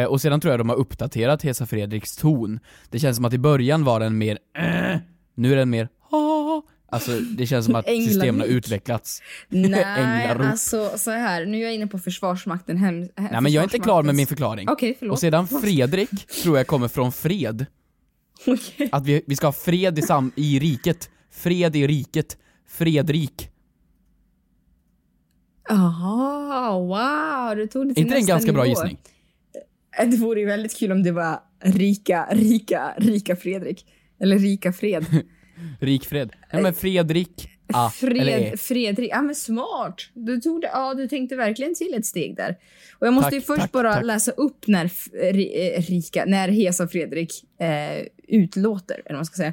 Speaker 5: Eh, och sedan tror jag de har uppdaterat Hesa Fredriks ton. Det känns som att i början var den mer eh, nu är den mer. Alltså det känns som att systemen har utvecklats.
Speaker 4: Nej, alltså så här. Nu är jag inne på Försvarsmakten. Hem, hem,
Speaker 5: Nej men jag är inte klar med min förklaring.
Speaker 4: Okej, förlåt.
Speaker 5: Och sedan Fredrik tror jag kommer från fred. Att vi, vi ska ha fred i, sam, i riket. Fred i riket. Fredrik.
Speaker 4: Jaha, wow. Du tog det till
Speaker 5: inte en ganska bra
Speaker 4: nivå.
Speaker 5: gissning?
Speaker 4: Eh, Det vore ju väldigt kul om det var rika, rika, rika Fredrik. Eller rika Fred.
Speaker 5: Rik Fred. Nej men Fredrik. Ah, eller E.
Speaker 4: Fred, Fredrik. Ja men smart. Du tog det, ja du tänkte verkligen till ett steg där. Och jag måste
Speaker 5: Tack,
Speaker 4: ju först
Speaker 5: tack,
Speaker 4: bara
Speaker 5: tack.
Speaker 4: läsa upp när eh, rika, när Hesa Fredrik eh, utlåter, eller vad man ska säga.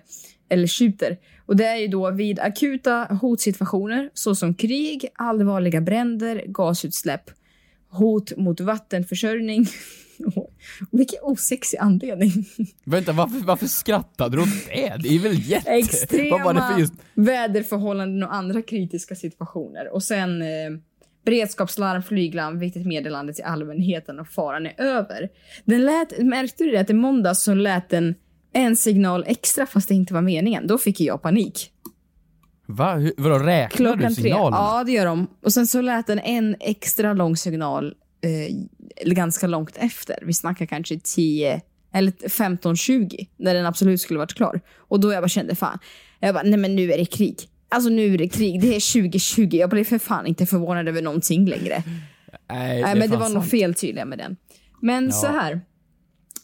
Speaker 4: Eller skjuter. Och det är ju då vid akuta hotsituationer såsom krig, allvarliga bränder, gasutsläpp, hot mot vattenförsörjning. Vilken osexig anledning.
Speaker 5: Vänta, varför, varför skrattade du åt det? Det är väl jätte...
Speaker 4: Extrema
Speaker 5: just...
Speaker 4: väderförhållanden och andra kritiska situationer. Och sen eh, beredskapslarm, flyglarm, viktigt meddelande till allmänheten och faran är över. Den lät, märkte du det att i måndags så lät den en signal extra fast det inte var meningen. Då fick jag panik.
Speaker 5: Va? Hur, vadå, räknar du
Speaker 4: tre.
Speaker 5: signalerna?
Speaker 4: Ja, det gör de. Och sen så lät den en extra lång signal eh, ganska långt efter. Vi snackar kanske 10 eller 15-20 när den absolut skulle varit klar. Och då jag bara kände fan, jag bara nej men nu är det krig. Alltså nu är det krig, det är 2020. Jag blir för fan inte förvånad över någonting längre.
Speaker 5: Nej,
Speaker 4: Nej, men det var nog fel tydligen med den. Men
Speaker 5: Ja.
Speaker 4: så här.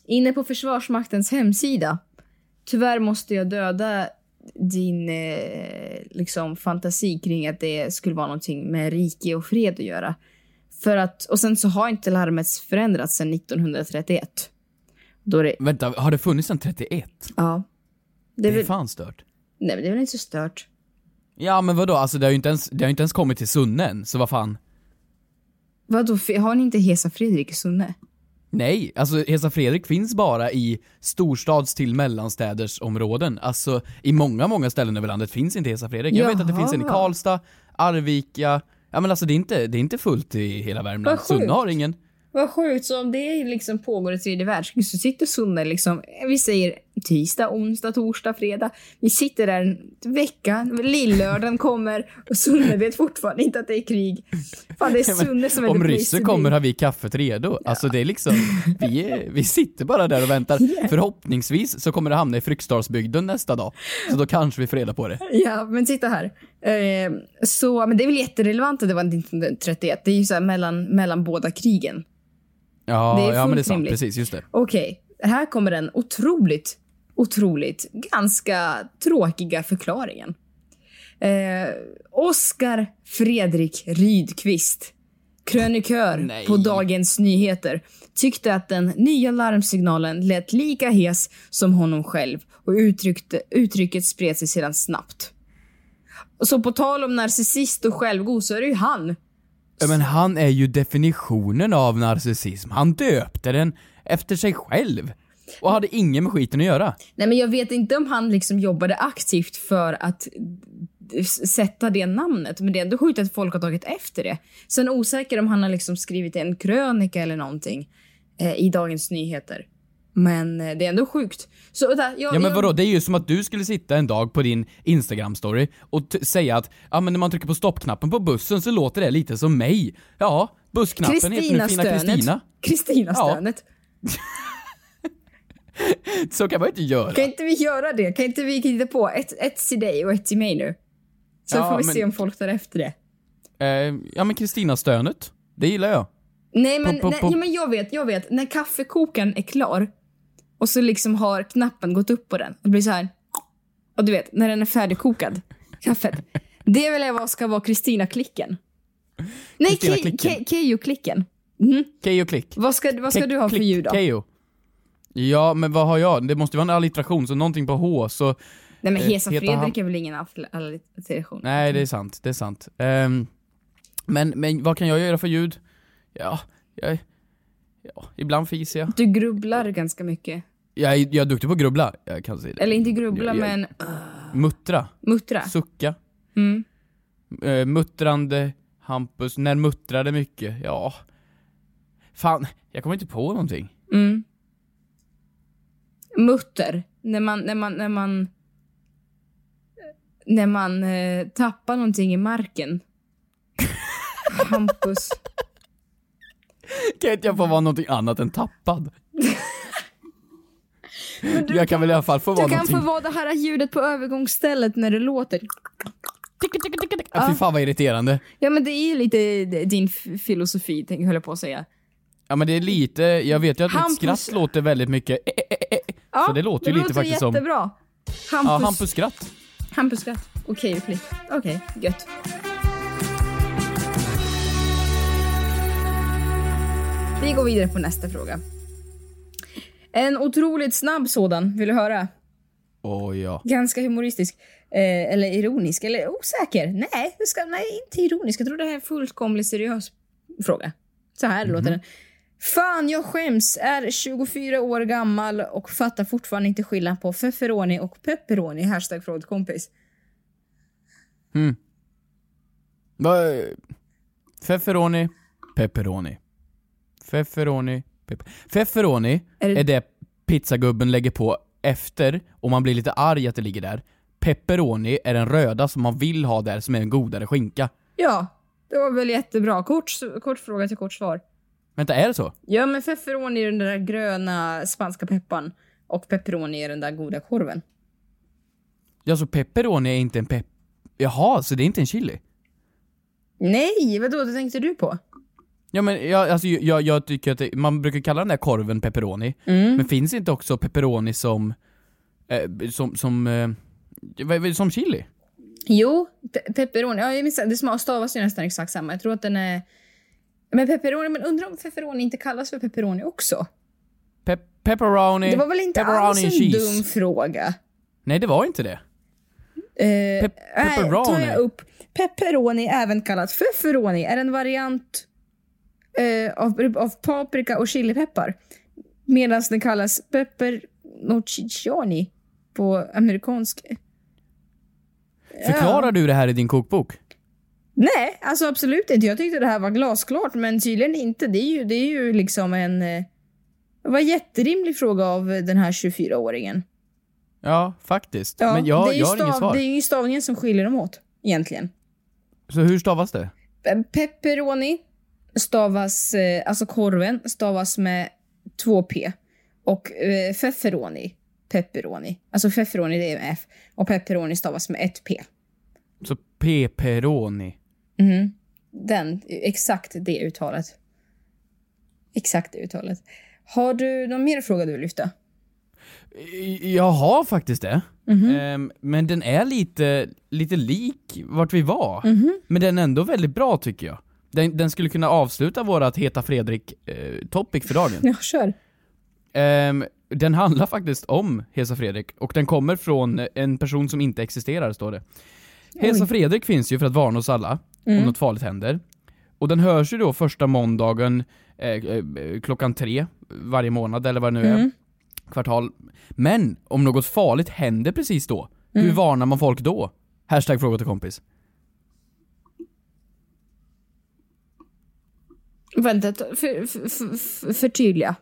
Speaker 4: Inne på Försvarsmaktens hemsida. Tyvärr måste jag döda din eh, liksom fantasi kring att det skulle vara någonting med rike och fred att göra. För att, och sen så har inte larmet förändrats sedan 1931. Då det,
Speaker 5: Vänta, har det funnits en 31?
Speaker 4: ja.
Speaker 5: Det
Speaker 4: Det
Speaker 5: är,
Speaker 4: är väl,
Speaker 5: fan stört.
Speaker 4: nej men det är väl inte så stört.
Speaker 5: Ja men vadå, alltså det har ju inte ens, det har inte ens kommit till Sunne så vad fan.
Speaker 4: Vadå, har ni inte Hesa Fredrik i Sunne?
Speaker 5: Nej, alltså Hesa Fredrik finns bara i storstads till mellanstäders områden. Alltså i många, många ställen över landet finns inte Hesa Fredrik. Jag vet att det finns en i
Speaker 4: Jaha.
Speaker 5: Karlstad, Arvika, ja men alltså det är inte, det är inte fullt i hela Värmland. Sunne har ingen.
Speaker 4: Vad sjukt, så om det liksom pågår ett tredje världskrig så sitter Sunne liksom, vi säger tisdag, onsdag, torsdag, fredag. Vi sitter där en vecka, lillördagen kommer och Sunne vet fortfarande inte att det är krig. Fan, det är
Speaker 5: Ja,
Speaker 4: Sunne som är
Speaker 5: Om ryssen kommer har vi kaffet redo. Alltså det är liksom, vi, är, vi sitter bara där och väntar. Förhoppningsvis så kommer det hamna i Fryksdalsbygden nästa dag. Så då kanske vi får reda på det.
Speaker 4: Ja, men titta här. Eh, så, men det är väl jätterelevant att det var 1931. Det är ju så här mellan, mellan båda krigen.
Speaker 5: Ja,
Speaker 4: Det är
Speaker 5: ja men det är sant,
Speaker 4: rimligt.
Speaker 5: precis, just det.
Speaker 4: Okej, här kommer den otroligt, otroligt, ganska tråkiga förklaringen. Eh, Oskar Fredrik Rydqvist, krönikör
Speaker 5: Nej.
Speaker 4: på Dagens Nyheter, tyckte att den nya larmsignalen lät lika hes som honom själv och uttryckte, uttrycket spred sig sedan snabbt. Och så på tal om narcissist och självgod så är det ju han
Speaker 5: Ja, Men han är ju definitionen av narcissism. Han döpte den efter sig själv. Och hade ingen med skiten att göra.
Speaker 4: Nej, men jag vet inte om han liksom jobbade aktivt för att sätta det namnet, men det är ändå sjukt att folk har tagit efter det. Sen osäker om han har liksom skrivit en krönika eller någonting eh, i Dagens Nyheter. Men eh, det är ändå sjukt. Så vänta, jag,
Speaker 5: Ja men vadå, det är ju som att du skulle sitta en dag på din Instagram-story och säga att ja men när man trycker på stoppknappen på bussen så låter det lite som mig. Ja, bussknappen heter nu fina. Kristina.
Speaker 4: Kristina-stönet.
Speaker 5: Så kan man ju inte göra.
Speaker 4: Kan inte vi göra det? Kan inte vi hitta på ett, ett till dig och ett till mig nu? Så
Speaker 5: Ja,
Speaker 4: får vi
Speaker 5: men-
Speaker 4: se om folk tar efter det.
Speaker 5: Eh, ja men Kristina-stönet, det gillar jag.
Speaker 4: Nej men,
Speaker 5: På- på-
Speaker 4: nej,
Speaker 5: på-
Speaker 4: ja, men jag vet, jag vet. När kaffekokaren är klar och så liksom har knappen gått upp på den. Det blir så här. Och du vet, när den är färdigkokad, kaffet. Det vill jag vad ska vara Kristina-klicken. Nej, Keyyo-klicken. Mhm.
Speaker 5: Keyyo klick.
Speaker 4: Vad ska, vad ska du ha för ljud då?
Speaker 5: Keyyo. Ja, men vad har jag? Det måste ju vara en alliteration, så någonting på H, så...
Speaker 4: Nej men
Speaker 5: eh,
Speaker 4: Hesa Fredrik
Speaker 5: han-
Speaker 4: är väl ingen all- alliteration?
Speaker 5: Nej, det är sant, det är sant. Ehm, men, men vad kan jag göra för ljud? Ja, jag... Ja, ibland fiser jag.
Speaker 4: Du grubblar ganska mycket.
Speaker 5: Jag är, jag är duktig på att grubbla, jag kan säga det.
Speaker 4: Eller inte grubbla,
Speaker 5: Jag- jag-
Speaker 4: men uh,
Speaker 5: Muttra.
Speaker 4: muttra.
Speaker 5: Sucka.
Speaker 4: Mm.
Speaker 5: Eh, muttrande, Hampus, när muttrade mycket, ja. Fan, jag kommer inte på någonting.
Speaker 4: Mm. Mutter. När man, när man, när man, när man eh, tappar någonting i marken. Hampus.
Speaker 5: Kan inte jag få vara någonting annat än tappad? jag kan väl i alla fall få vara
Speaker 4: Du kan
Speaker 5: någonting...
Speaker 4: få vara det här ljudet på övergångsstället när det låter.
Speaker 5: Ja, fy fan vad irriterande.
Speaker 4: Ja men det är ju lite din filosofi, tänk- höll jag på att säga.
Speaker 5: Ja men det är lite, jag vet ju att
Speaker 4: Hampus-
Speaker 5: mitt skratt låter väldigt mycket eh, eh, eh.
Speaker 4: Ja,
Speaker 5: Så det låter ju lite faktiskt som...
Speaker 4: jättebra.
Speaker 5: Ja,
Speaker 4: Hampus,
Speaker 5: Hampus skratt.
Speaker 4: Hampus skratt. Okej, okej. Okej, gött. Vi går vidare på nästa fråga. En otroligt snabb sådan, vill du höra?
Speaker 5: Åh ja.
Speaker 4: Ganska humoristisk. Eh, eller ironisk, eller osäker. Nej, det ska, nej, inte ironisk. Jag tror det här är en fullkomligt seriös fråga. Så här låter den. Fan, jag skäms. Är 24 år gammal och fattar fortfarande inte skillnad på feferoni och pepperoni. Hashtag frågekompis.
Speaker 5: Mm. Feferoni, pepperoni. Feferoni. Feferoni
Speaker 4: Är
Speaker 5: är
Speaker 4: det-
Speaker 5: det... pizzagubben lägger på efter och man blir lite arg att det ligger där. Pepperoni är den röda som man vill ha där som är en godare skinka.
Speaker 4: Ja, det var väl jättebra. Kort, kort fråga till kort svar.
Speaker 5: Vänta, är det så?
Speaker 4: Ja, men feferoni är den där gröna spanska pepparn och pepperoni är den där goda korven.
Speaker 5: Ja, så pepperoni är inte en pepp... Jaha, så det är inte en chili?
Speaker 4: Nej, vadå? Det tänkte du på?
Speaker 5: Ja men jag, alltså, jag, jag tycker att det, man brukar kalla den där korven pepperoni,
Speaker 4: Mm.
Speaker 5: men finns inte också pepperoni som, eh, som, som, eh, som chili?
Speaker 4: Jo, pe- pepperoni. Ja, jag minns, det stavas ju nästan exakt samma. Jag tror att den är... Men pepperoni, men undrar om pepperoni inte kallas för pepperoni också?
Speaker 5: Pe pepperoni,
Speaker 4: Det var väl inte alls en
Speaker 5: cheese.
Speaker 4: dum fråga?
Speaker 5: Nej det var inte det.
Speaker 4: Eh,
Speaker 5: Pe-
Speaker 4: nej,
Speaker 5: pepperoni.
Speaker 4: tar jag upp. Pepperoni, även kallat feferoni, är en variant... eh, av, av paprika och chilipeppar. Medan den kallas pepperoncini på amerikansk.
Speaker 5: Förklarar du det här i din kokbok?
Speaker 4: Nej, alltså absolut inte. Jag tyckte det här var glasklart, men tydligen inte. Det är ju, det är ju liksom en... eh, Det var en jätterimlig fråga av den här 24-åringen.
Speaker 5: Ja, faktiskt.
Speaker 4: Ja,
Speaker 5: Men jag,
Speaker 4: det, är ju
Speaker 5: jag har inget svar.
Speaker 4: det är ju stavningen som skiljer dem åt, egentligen.
Speaker 5: Så hur stavas det?
Speaker 4: Pe- Pepperoni stavas, eh, alltså korven, stavas med två p. Och eh, feferoni, pepperoni. Alltså feferoni det är med f. Och pepperoni stavas med ett p.
Speaker 5: Så pepperoni.
Speaker 4: Mhm. Den, exakt det uttalet. Exakt det uttalet. Har du någon mer fråga du vill lyfta?
Speaker 5: Jag har faktiskt det.
Speaker 4: Mhm.
Speaker 5: Ehm, men den är lite, lite lik vart vi var.
Speaker 4: Mhm.
Speaker 5: Men den är ändå väldigt bra tycker jag. Den, den skulle kunna avsluta vårat Heta Fredrik-topic för dagen.
Speaker 4: Ja, kör.
Speaker 5: Ehm, den handlar faktiskt om Hesa Fredrik och den kommer från en person som inte existerar, står det. Hesa
Speaker 4: Oj.
Speaker 5: Fredrik finns ju för att varna oss alla
Speaker 4: Mm.
Speaker 5: om något farligt händer. Och den hörs ju då första måndagen eh, eh, klockan tre varje månad eller vad det nu är.
Speaker 4: Mm.
Speaker 5: Kvartal. Men om något farligt händer precis då, hur
Speaker 4: Mm.
Speaker 5: varnar man folk då? Hashtag fråga till kompis.
Speaker 4: Vänta, ta- för, för, för, för, förtydliga.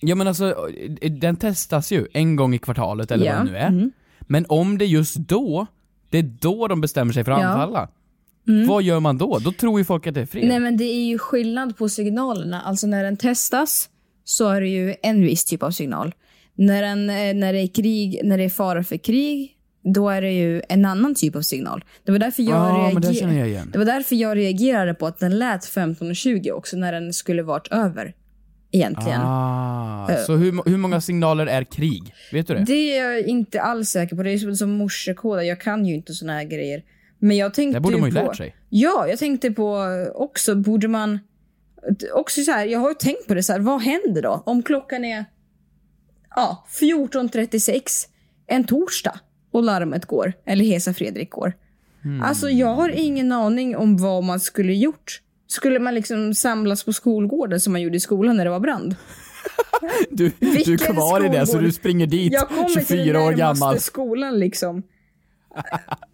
Speaker 5: Ja men alltså, eh, den testas ju en gång i kvartalet eller
Speaker 4: Ja,
Speaker 5: vad det nu är.
Speaker 4: mm.
Speaker 5: Men om det just då, det är då de bestämmer sig för att
Speaker 4: Ja.
Speaker 5: anfalla.
Speaker 4: Mm.
Speaker 5: Vad gör man då? Då tror ju folk att det är fred.
Speaker 4: Nej men det är ju skillnad på signalerna. Alltså när den testas så är det ju en viss typ av signal. När, den, eh, när det är krig, när det är fara för krig, då är det ju en annan typ av signal. Det var därför jag,
Speaker 5: det
Speaker 4: reager-
Speaker 5: känner jag
Speaker 4: det var därför jag reagerade på att den lät 15.20 också när den skulle varit över. Egentligen.
Speaker 5: Ah,
Speaker 4: Eh.
Speaker 5: så hur, hur många signaler är krig? Vet du det?
Speaker 4: Det är jag inte alls säker på. Det är som, som morsekoder. Jag kan ju inte såna här grejer. Men jag tänkte
Speaker 5: Det borde man ju
Speaker 4: på,
Speaker 5: lärt sig.
Speaker 4: Ja, jag tänkte på också, borde man... Också så här, jag har ju tänkt på det så här, vad händer då om klockan är ja, 14.36 en torsdag och larmet går, eller Hesa Fredrik går.
Speaker 5: Hmm.
Speaker 4: Alltså jag har ingen aning om vad man skulle gjort. Skulle man liksom samlas på skolgården som man gjorde i skolan när det var brand?
Speaker 5: Du, du är
Speaker 4: Vilken
Speaker 5: kvar i det så du springer dit
Speaker 4: Jag kommer till den
Speaker 5: 24 år gammal.
Speaker 4: skolan liksom.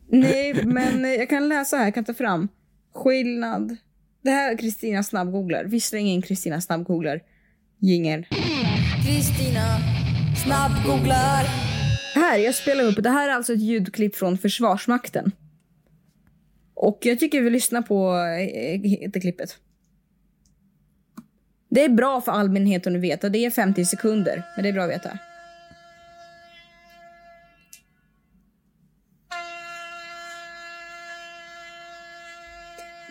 Speaker 4: Nej, men jag kan läsa här, jag kan ta fram. Skillnad. Det här är Kristina snabbgooglar. Vi slänger in Kristina snabbgooglar. Jingel. Kristina snabbgooglar. Här, jag spelar upp. Det här är alltså ett ljudklipp från Försvarsmakten. Och jag tycker vi lyssnar på eh, det klippet. Det är bra för allmänheten att veta. Det är 50 sekunder, men det är bra att veta.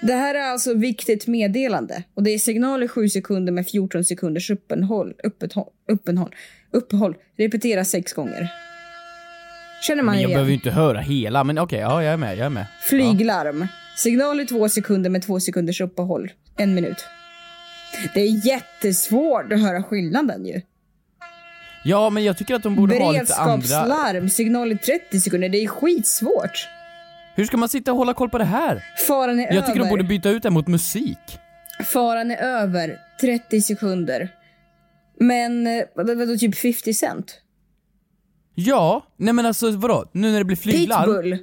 Speaker 4: Det här är alltså viktigt meddelande och det är signal i 7 sekunder med 14 sekunders uppehåll. Uppehåll. Uppehåll. uppehåll. Repetera sex gånger. Känner man
Speaker 5: Men jag
Speaker 4: igen?
Speaker 5: behöver ju inte höra hela, men okej, ja jag är med, jag är med.
Speaker 4: Flyglarm. Signal i två sekunder med två sekunders uppehåll. En minut. Det är jättesvårt att höra skillnaden ju.
Speaker 5: Ja, men jag tycker att de borde ha lite andra...
Speaker 4: Beredskapslarm. Signal i 30 sekunder. Det är skitsvårt.
Speaker 5: Hur ska man sitta och hålla koll på det här?
Speaker 4: Faran är
Speaker 5: Jag tycker
Speaker 4: över.
Speaker 5: de borde byta ut det mot musik.
Speaker 4: Faran är över 30 sekunder. Men eh, vad- vadå, typ 50 cent?
Speaker 5: Ja, nej men alltså vadå? Nu när det blir flyglarm?
Speaker 4: Pitbull.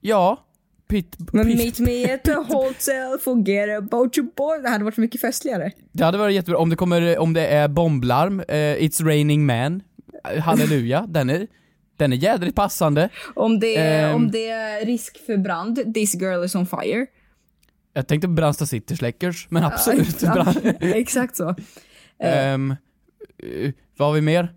Speaker 5: Ja. Pit,
Speaker 4: Men
Speaker 5: pit,
Speaker 4: meet me at the hotel, forget about your boy. Det hade varit mycket festligare.
Speaker 5: Det hade varit jättebra om det kommer, om det är bomblarm, eh, It's raining man, halleluja, den är, den är jädrigt passande.
Speaker 4: Om det, är,
Speaker 5: Ehm.
Speaker 4: om det är risk för brand, this girl is on fire.
Speaker 5: Jag tänkte Brandsta City Släckers, men absolut.
Speaker 4: Ja, exakt så.
Speaker 5: Eh, vad har vi mer?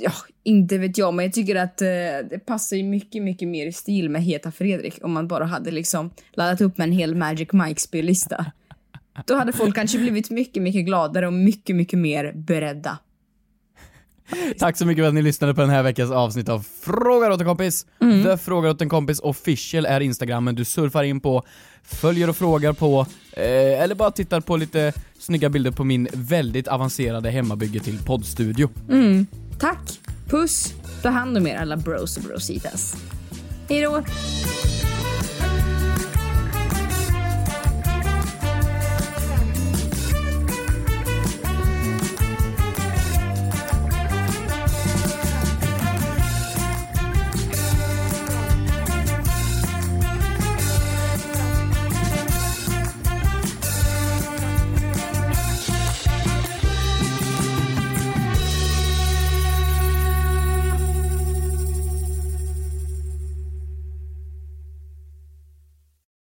Speaker 4: Ja, inte vet jag, men jag tycker att eh, det passar ju mycket, mycket mer i stil med Heta Fredrik om man bara hade liksom laddat upp med en hel Magic Mike-spellista. Då hade folk kanske blivit mycket, mycket gladare och mycket, mycket mer beredda.
Speaker 5: Tack så mycket för att ni lyssnade på den här veckans avsnitt av Frågar åt en kompis.
Speaker 4: Mm.
Speaker 5: The Frågar åt en kompis official är instagrammen du surfar in på, följer och frågar på, eh, eller bara tittar på lite snygga bilder på min väldigt avancerade hemmabygge till poddstudio.
Speaker 4: Mm. Tack, puss, ta hand om er alla bros och brositas. Hejdå!